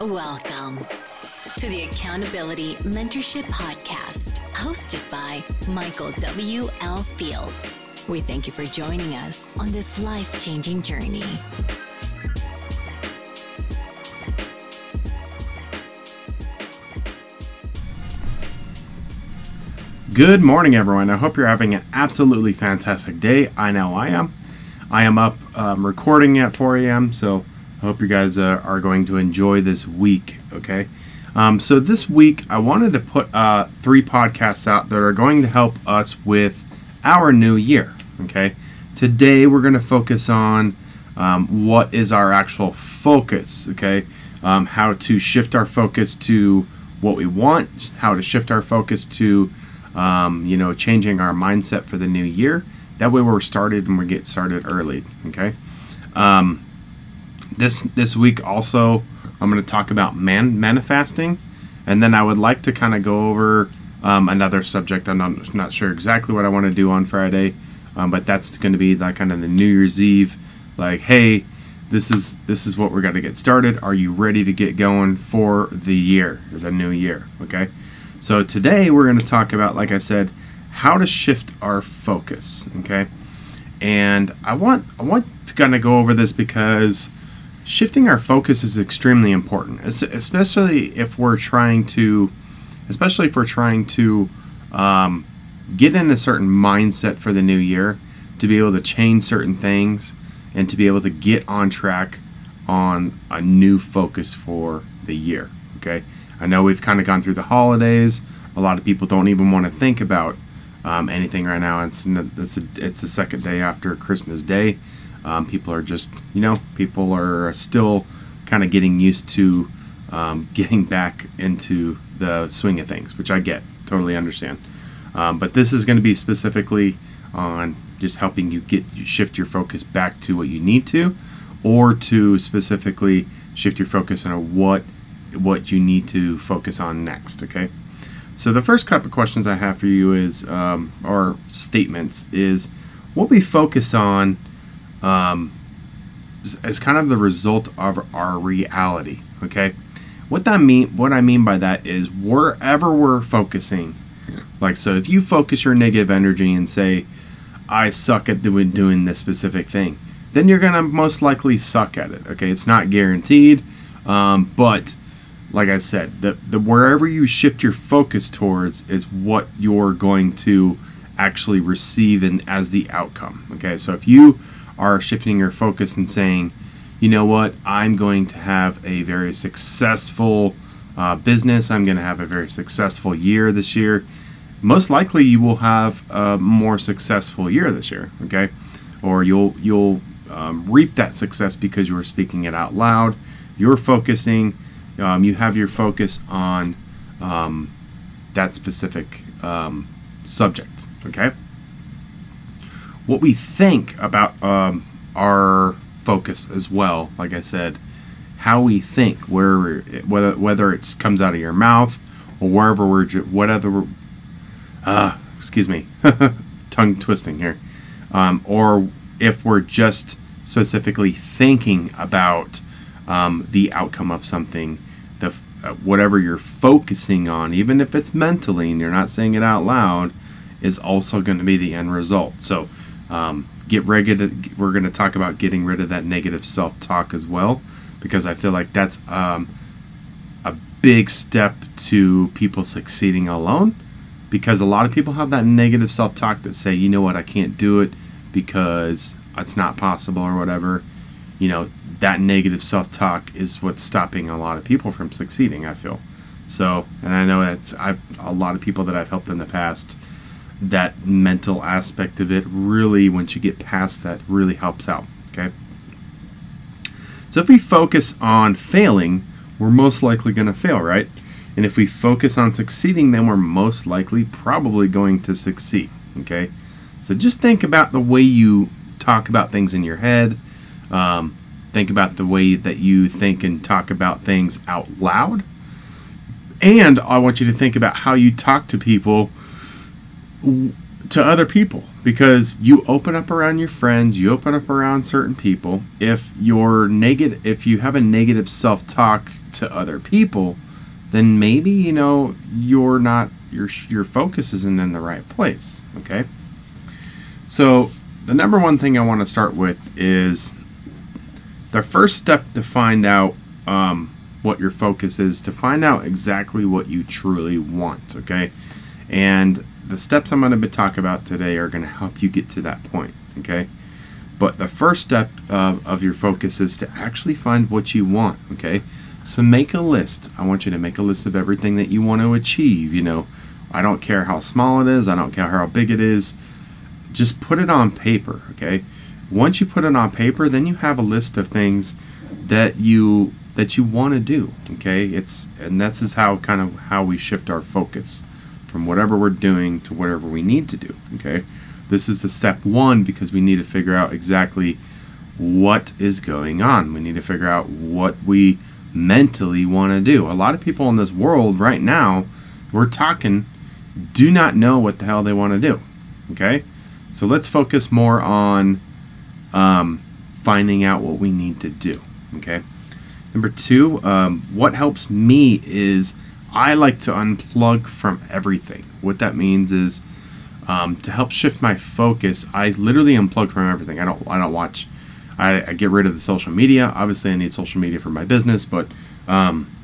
Welcome to the Accountability Mentorship Podcast, hosted by Michael W. L. Fields. We thank you for joining us on this life changing journey. Good morning, everyone. I hope you're having an absolutely fantastic day. I know I am. I am up um, recording at 4 a.m., so I hope you guys uh, are going to enjoy this week, okay? Um, so, this week, I wanted to put uh, three podcasts out that are going to help us with our new year, okay? Today, we're going to focus on um, what is our actual focus, okay? Um, how to shift our focus to what we want, how to shift our focus to, um, you know, changing our mindset for the new year. That way, we're started and we get started early, okay? Um, this this week also I'm going to talk about man manifesting, and then I would like to kind of go over um, another subject. I'm not, not sure exactly what I want to do on Friday, um, but that's going to be like kind of the New Year's Eve, like hey, this is this is what we're going to get started. Are you ready to get going for the year, the new year? Okay. So today we're going to talk about, like I said, how to shift our focus. Okay. And I want I want to kind of go over this because shifting our focus is extremely important, especially if we're trying to, especially if we're trying to um, get in a certain mindset for the new year, to be able to change certain things, and to be able to get on track on a new focus for the year. Okay, I know we've kind of gone through the holidays. A lot of people don't even want to think about um, anything right now. It's it's a, it's the second day after Christmas Day. Um, people are just, you know, people are still kind of getting used to um, getting back into the swing of things, which I get, totally understand. Um, but this is going to be specifically on just helping you get you shift your focus back to what you need to, or to specifically shift your focus on what what you need to focus on next. Okay. So the first couple of questions I have for you is, um, or statements, is what we focus on um, as kind of the result of our reality. Okay, what that mean? What I mean by that is wherever we're focusing, like so, if you focus your negative energy and say, "I suck at doing doing this specific thing," then you're gonna most likely suck at it. Okay, it's not guaranteed, um, but like I said, the, the wherever you shift your focus towards is what you're going to actually receive in as the outcome. Okay, so if you are shifting your focus and saying, you know what, I'm going to have a very successful uh, business. I'm going to have a very successful year this year. Most likely, you will have a more successful year this year. Okay, or you'll you'll um, reap that success because you are speaking it out loud. You're focusing. Um, you have your focus on um, that specific um, subject. Okay what we think about um, our focus as well. Like I said, how we think, where whether whether it comes out of your mouth or wherever we're whatever. Uh, excuse me, tongue twisting here, um, or if we're just specifically thinking about um, the outcome of something, the uh, whatever you're focusing on, even if it's mentally and you're not saying it out loud, is also going to be the end result. So um, get of, we're going to talk about getting rid of that negative self talk as well, because I feel like that's um, a big step to people succeeding alone. Because a lot of people have that negative self talk that say, you know what, I can't do it because it's not possible or whatever. You know, that negative self talk is what's stopping a lot of people from succeeding, I feel. So, and I know that i a lot of people that I've helped in the past that mental aspect of it really, once you get past that, really helps out. Okay. So if we focus on failing, we're most likely going to fail, right? And if we focus on succeeding, then we're most likely probably going to succeed. Okay. So just think about the way you talk about things in your head. Um, think about the way that you think and talk about things out loud. And I want you to think about how you talk to people to other people because you open up around your friends, you open up around certain people. If you're negative, if you have a negative self-talk to other people, then maybe you know you're not your your focus isn't in the right place. Okay, so the number one thing I want to start with is the first step to find out um, what your focus is to find out exactly what you truly want. Okay, and the steps I'm going to talking about today are going to help you get to that point. Okay. But the first step of, of your focus is to actually find what you want. Okay. So make a list. I want you to make a list of everything that you want to achieve. You know, I don't care how small it is, I don't care how big it is. Just put it on paper. Okay. Once you put it on paper, then you have a list of things that you that you want to do okay it's and this is how kind of how we shift our focus from whatever we're doing to whatever we need to do. Okay, this is the step one because we need to figure out exactly what is going on. We need to figure out what we mentally want to do. A lot of people in this world right now, we're talking, do not know what the hell they want to do. Okay, so let's focus more on um, finding out what we need to do. Okay. Number two, um, what helps me is I like to unplug from everything. What that means is um, to help shift my focus. I literally unplug from everything. I don't. I don't watch. I, I, get rid of the social media. Obviously, I need social media for my business, but um,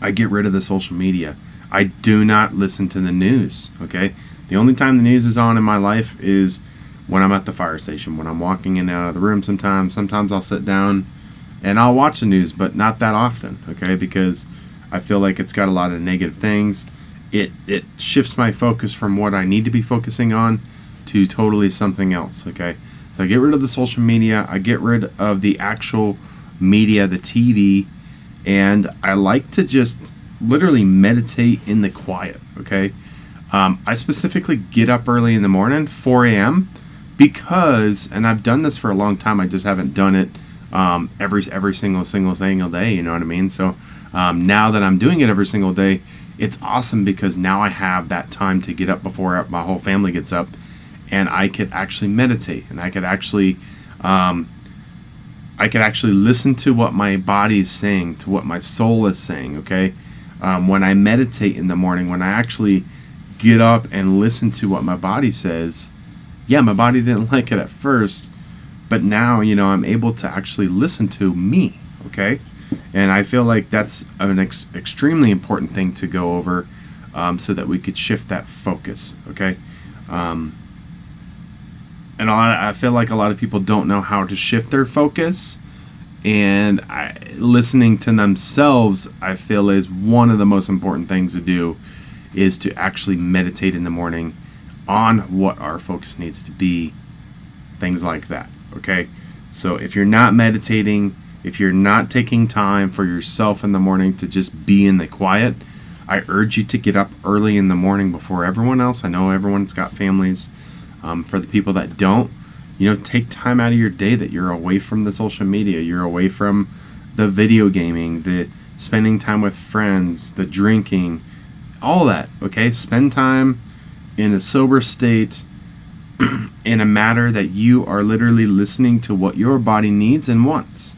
I get rid of the social media. I do not listen to the news. Okay, the only time the news is on in my life is when I'm at the fire station, when I'm walking in and out of the room. Sometimes, sometimes I'll sit down and I'll watch the news, but not that often. Okay, because I feel like it's got a lot of negative things. It it shifts my focus from what I need to be focusing on to totally something else. Okay, so I get rid of the social media. I get rid of the actual media, the TV, and I like to just literally meditate in the quiet. Okay, um, I specifically get up early in the morning, 4 a.m. because, and I've done this for a long time. I just haven't done it um, every every single single single day. You know what I mean? So um, now that I'm doing it every single day, it's awesome because now I have that time to get up before my whole family gets up, and I could actually meditate and I could actually, um, I could actually listen to what my body is saying, to what my soul is saying. Okay, um, when I meditate in the morning, when I actually get up and listen to what my body says, yeah, my body didn't like it at first, but now you know I'm able to actually listen to me. Okay and I feel like that's an ex- extremely important thing to go over um, so that we could shift that focus. Okay. Um, and I feel like a lot of people don't know how to shift their focus. And I, listening to themselves, I feel is one of the most important things to do is to actually meditate in the morning on what our focus needs to be, things like that. Okay. So if you're not meditating, if you're not taking time for yourself in the morning to just be in the quiet, I urge you to get up early in the morning before everyone else. I know everyone's got families. Um, for the people that don't, you know, take time out of your day that you're away from the social media, you're away from the video gaming, the spending time with friends, the drinking, all that. Okay, spend time in a sober state in a matter that you are literally listening to what your body needs and wants.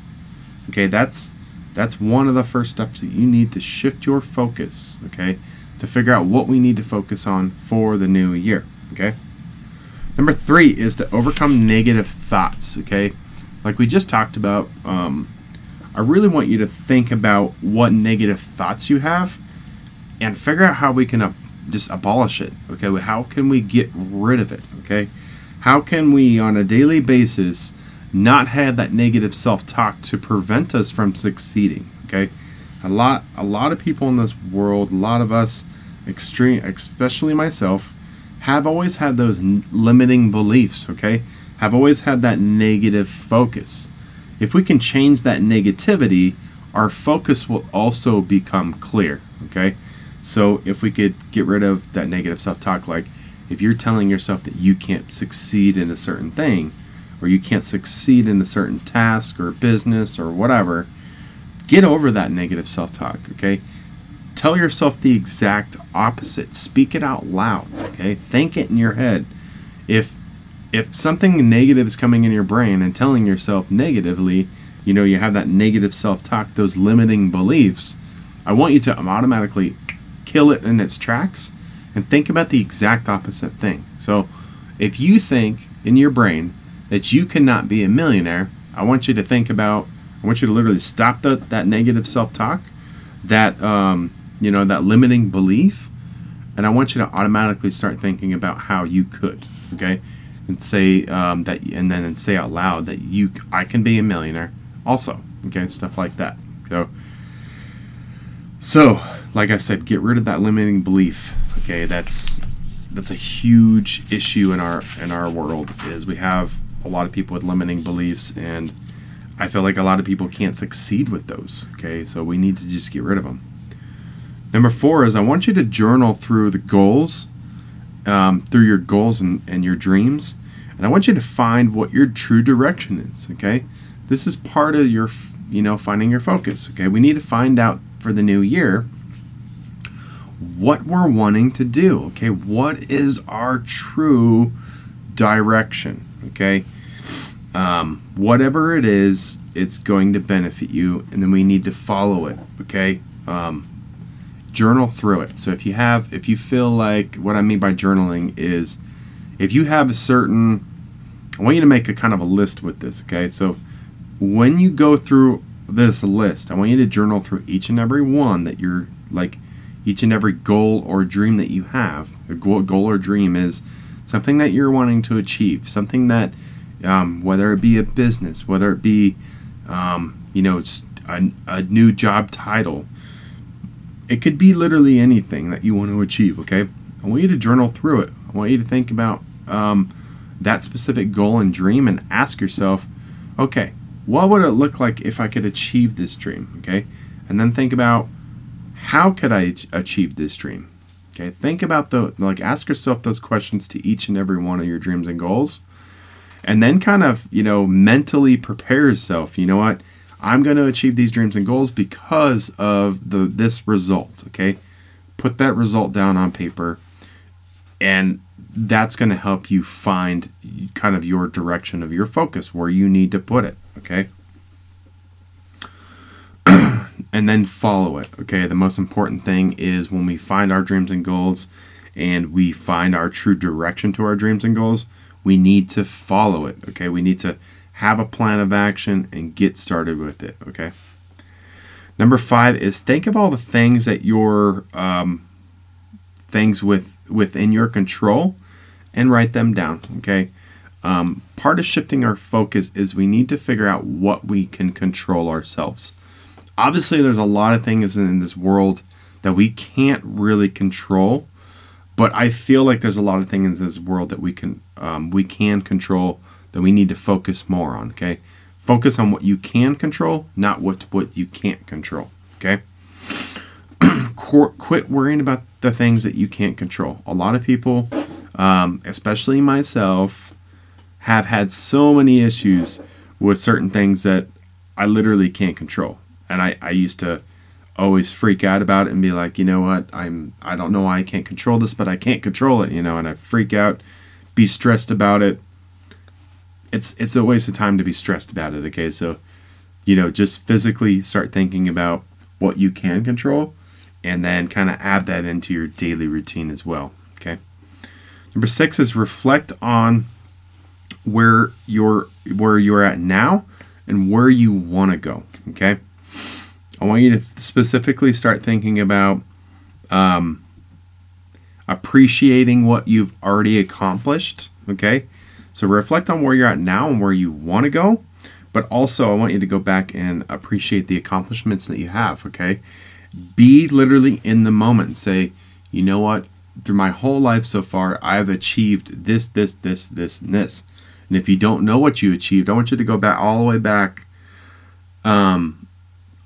Okay, that's that's one of the first steps that you need to shift your focus, okay? To figure out what we need to focus on for the new year, okay? Number three is to overcome negative thoughts, okay? Like we just talked about, um, I really want you to think about what negative thoughts you have and figure out how we can uh, just abolish it, okay? How can we get rid of it, okay? How can we, on a daily basis, not have that negative self-talk to prevent us from succeeding okay? A lot a lot of people in this world a lot of us extreme especially myself have always had those limiting beliefs okay? Have always had that negative focus. If we can change that negativity our focus will also become clear okay? So if we could get rid of that negative self-talk like if you're telling yourself that you can't succeed in a certain thing or you can't succeed in a certain task or business or whatever, get over that negative self talk, okay? tell yourself the exact opposite. Speak it out loud. Okay, think it in your head. If if something negative is coming in your brain and telling yourself negatively, you know, you have that negative self talk, those limiting beliefs, I want you to automatically kill it in its tracks and think about the exact opposite thing. So, if you think in your brain that you cannot be a millionaire, I want you to think about, I want you to literally stop the, that negative self talk, that, um, you know, that limiting belief, and I want you to automatically start thinking about how you could, okay? And say um, that, and then and say out loud that you, I can be a millionaire, also, okay? Stuff like that. So, so like I said, get rid of that limiting belief. Okay, that's that's a huge issue in our in our world. Is we have a lot of people with limiting beliefs, and I feel like a lot of people can't succeed with those. Okay, so we need to just get rid of them. Number four is I want you to journal through the goals, um, through your goals and, and your dreams, and I want you to find what your true direction is. Okay, this is part of your you know finding your focus. Okay, we need to find out for the new year what we're wanting to do. Okay, what is our true direction? Okay, um, whatever it is, it's going to benefit you, and then we need to follow it. Okay, um, journal through it. So if you have, if you feel like what I mean by journaling is, if you have a certain, I want you to make a kind of a list with this. Okay, so when you go through this list, I want you to journal through each and every one that you're like each and every goal or dream that you have. A goal, goal or dream is something that you're wanting to achieve, something that, um, whether it be a business, whether it be, um, you know, it's a, a new job title, it could be literally anything that you want to achieve, okay? I want you to journal through it. I want you to think about um, that specific goal and dream and ask yourself, okay, what would it look like if I could achieve this dream, okay? And then think about how could I achieve this dream? Okay, think about the like ask yourself those questions to each and every one of your dreams and goals. And then kind of, you know, mentally prepare yourself. You know what? I'm going to achieve these dreams and goals because of the this result, okay? Put that result down on paper and that's going to help you find kind of your direction of your focus where you need to put it, okay? and then follow it. Okay, the most important thing is when we find our dreams and goals and we find our true direction to our dreams and goals, we need to follow it. Okay, we need to have a plan of action and get started with it. Okay. Number five is think of all the things that your um, things with within your control and write them down. Okay. Um, part of shifting our focus is we need to figure out what we can control ourselves obviously there's a lot of things in this world that we can't really control but i feel like there's a lot of things in this world that we can um, we can control that we need to focus more on okay? Focus on what you can control not what what you can't control okay? Quit worrying about the things that you can't control. A lot of people um, especially myself have had so many issues with certain things that i literally can't control. And I, I used to always freak out about it and be like, you know what, I'm I don't know why I can't control this, but I can't control it, you know, and I freak out, be stressed about it. It's it's a waste of time to be stressed about it, okay? So, you know, just physically start thinking about what you can control and then kind of add that into your daily routine as well, okay? Number 6 is reflect on where you're where you're at now and where you want to go, okay? I want you to specifically start thinking about um, appreciating what you've already accomplished. Okay. So reflect on where you're at now and where you want to go. But also, I want you to go back and appreciate the accomplishments that you have. Okay. Be literally in the moment say, you know what? Through my whole life so far, I've achieved this, this, this, this, and this. And if you don't know what you achieved, I want you to go back all the way back um,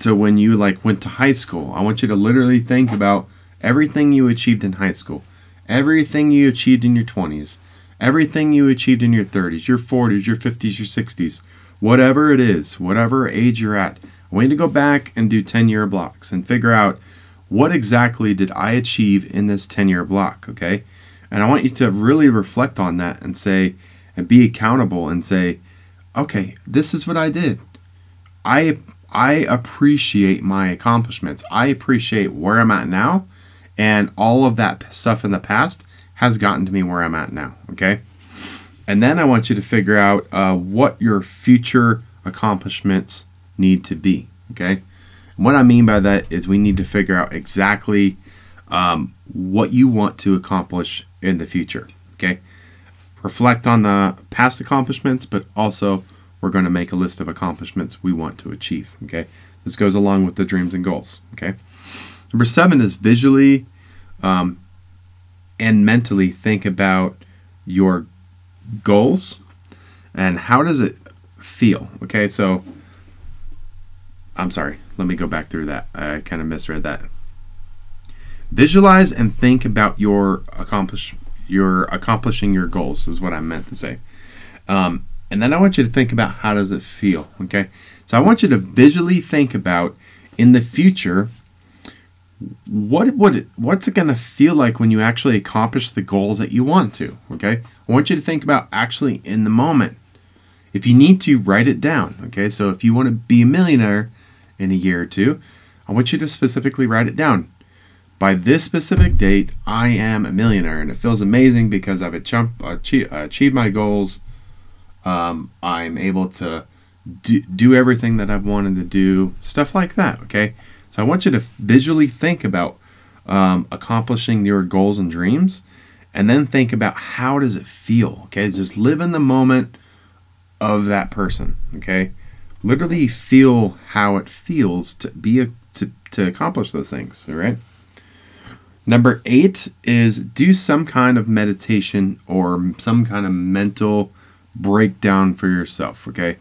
so when you like went to high school, I want you to literally think about everything you achieved in high school, everything you achieved in your 20s, everything you achieved in your 30s, your 40s, your 50s, your 60s, whatever it is, whatever age you're at. I want you to go back and do 10 year blocks and figure out what exactly did I achieve in this 10 year block? Okay. And I want you to really reflect on that and say, and be accountable and say, okay, this is what I did. I I appreciate my accomplishments. I appreciate where I'm at now, and all of that stuff in the past has gotten to me where I'm at now. Okay, and then I want you to figure out uh, what your future accomplishments need to be. Okay, and what I mean by that is we need to figure out exactly um, what you want to accomplish in the future. Okay, reflect on the past accomplishments, but also we're going to make a list of accomplishments we want to achieve. Okay, this goes along with the dreams and goals. Okay, number seven is visually um, and mentally think about your goals and how does it feel. Okay, so I'm sorry, let me go back through that. I kind of misread that. Visualize and think about your accomplish your accomplishing your goals is what I meant to say. Um, and then I want you to think about how does it feel, okay? So I want you to visually think about in the future what would what's it going to feel like when you actually accomplish the goals that you want to, okay? I want you to think about actually in the moment. If you need to write it down, okay? So if you want to be a millionaire in a year or two, I want you to specifically write it down. By this specific date, I am a millionaire, and it feels amazing because I've achieved my goals um, I'm able to do, do everything that I've wanted to do, stuff like that. Okay, so I want you to visually think about um, accomplishing your goals and dreams, and then think about how does it feel. Okay, just live in the moment of that person. Okay, literally feel how it feels to be a to, to accomplish those things. All right. Number eight is do some kind of meditation or some kind of mental breakdown for yourself. Okay,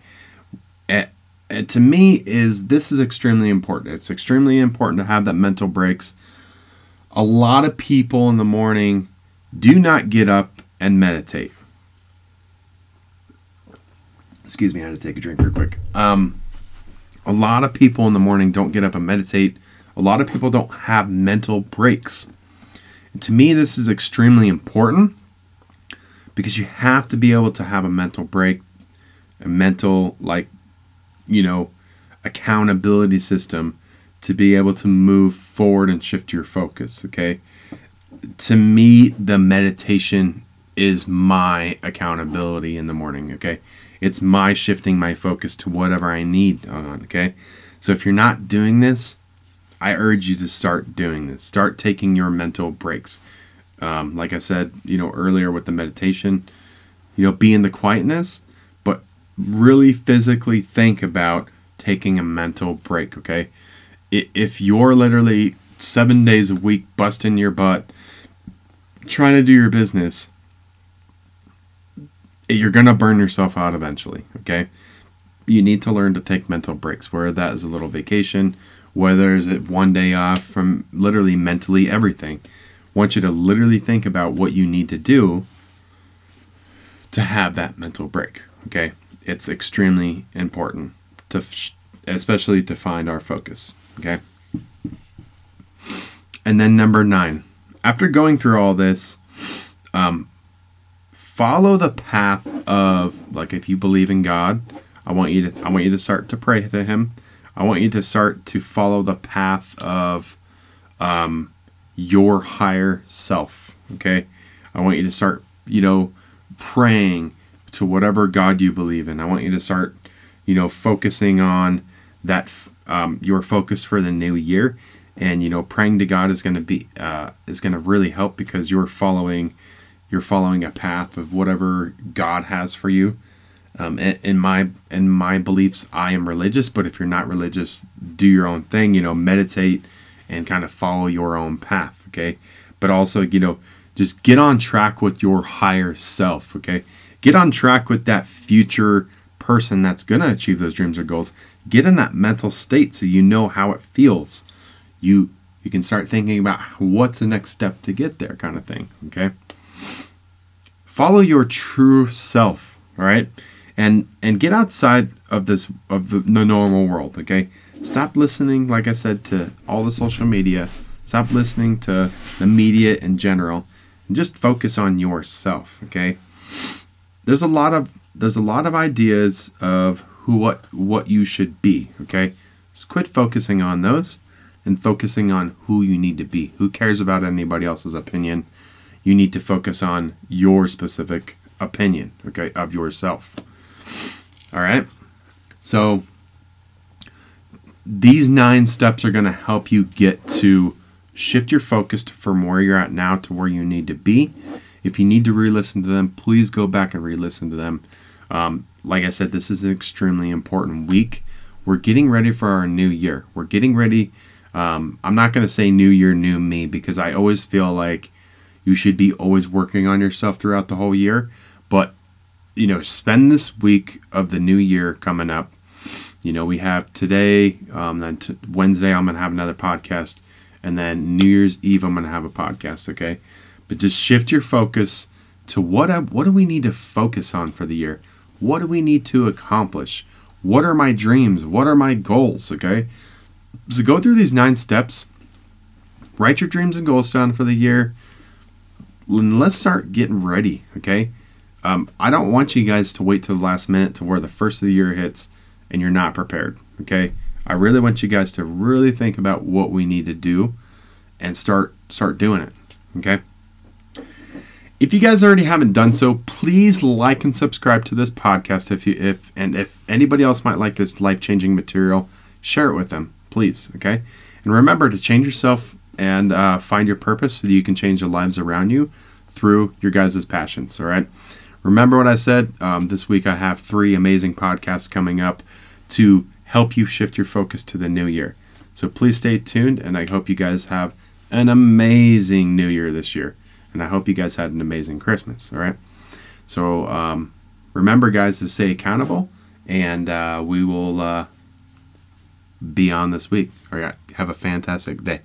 to me is this is extremely important. It's extremely important to have that mental breaks. A lot of people in the morning do not get up and meditate. Excuse me, I had to take a drink real quick. Um, a lot of people in the morning don't get up and meditate. A lot of people don't have mental breaks. And to me, this is extremely important because you have to be able to have a mental break, a mental, like, you know, accountability system to be able to move forward and shift your focus. Okay. To me, the meditation is my accountability in the morning. Okay. It's my shifting my focus to whatever I need on. Okay. So if you're not doing this, I urge you to start doing this. Start taking your mental breaks. Um, like I said, you know, earlier with the meditation, you know, be in the quietness, but really physically think about taking a mental break, okay? If you're literally seven days a week busting your butt, trying to do your business, you're going to burn yourself out eventually, okay? You need to learn to take mental breaks, whether that is a little vacation, whether it's one day off from literally mentally everything want you to literally think about what you need to do to have that mental break. Okay, it's extremely important to, especially to find our focus. Okay, and then number nine, after going through all this, um, follow the path of like if you believe in God, I want you to I want you to start to pray to Him. I want you to start to follow the path of um, your higher self. Okay? I want you to start, you know, praying to whatever God you believe in. I want you to start, you know, focusing on that, um, your focus for the new year. And, you know, praying to God is going to be, uh, is going to really help because you're following, you're following a path of whatever God has for you. Um, in my in my beliefs, I am religious, but if you're not religious, do your own thing. You know, meditate, and kind of follow your own path, okay? But also, you know, just get on track with your higher self, okay? Get on track with that future person that's going to achieve those dreams or goals. Get in that mental state so you know how it feels. You you can start thinking about what's the next step to get there kind of thing, okay? Follow your true self, all right? And and get outside of this of the, the normal world, okay? Stop listening, like I said, to all the social media. Stop listening to the media in general and just focus on yourself, okay? There's a lot of there's a lot of ideas of who what what you should be, okay? So quit focusing on those and focusing on who you need to be. Who cares about anybody else's opinion? You need to focus on your specific opinion, okay, of yourself. All right? So these nine steps are going to help you get to shift your focus from where you're at now to where you need to be. If you need to re listen to them, please go back and re listen to them. Um, like I said, this is an extremely important week. We're getting ready for our new year. We're getting ready. Um, I'm not going to say new year, new me, because I always feel like you should be always working on yourself throughout the whole year. But, you know, spend this week of the new year coming up you know, we have today, um, then t- Wednesday, I'm going to have another podcast. And then New Year's Eve, I'm going to have a podcast, okay? But just shift your focus to what, I, what do we need to focus on for the year? What do we need to accomplish? What are my dreams? What are my goals, okay? So go through these nine steps, write your dreams and goals down for the year, and let's start getting ready, okay? Um, I don't want you guys to wait till the last minute to where the first of the year hits and you're not prepared. Okay. I really want you guys to really think about what we need to do and start start doing it. Okay. If you guys already haven't done so, please like and subscribe to this podcast. If you if and if anybody else might like this life changing material, share it with them, please. Okay. And remember to change yourself and uh, find your purpose so that you can change the lives around you through your guys' passions. All right. Remember what I said? Um, this week I have three amazing podcasts coming up to help you shift your focus to the new year. So please stay tuned, and I hope you guys have an amazing new year this year. And I hope you guys had an amazing Christmas. All right. So um, remember, guys, to stay accountable, and uh, we will uh, be on this week. All right. Have a fantastic day.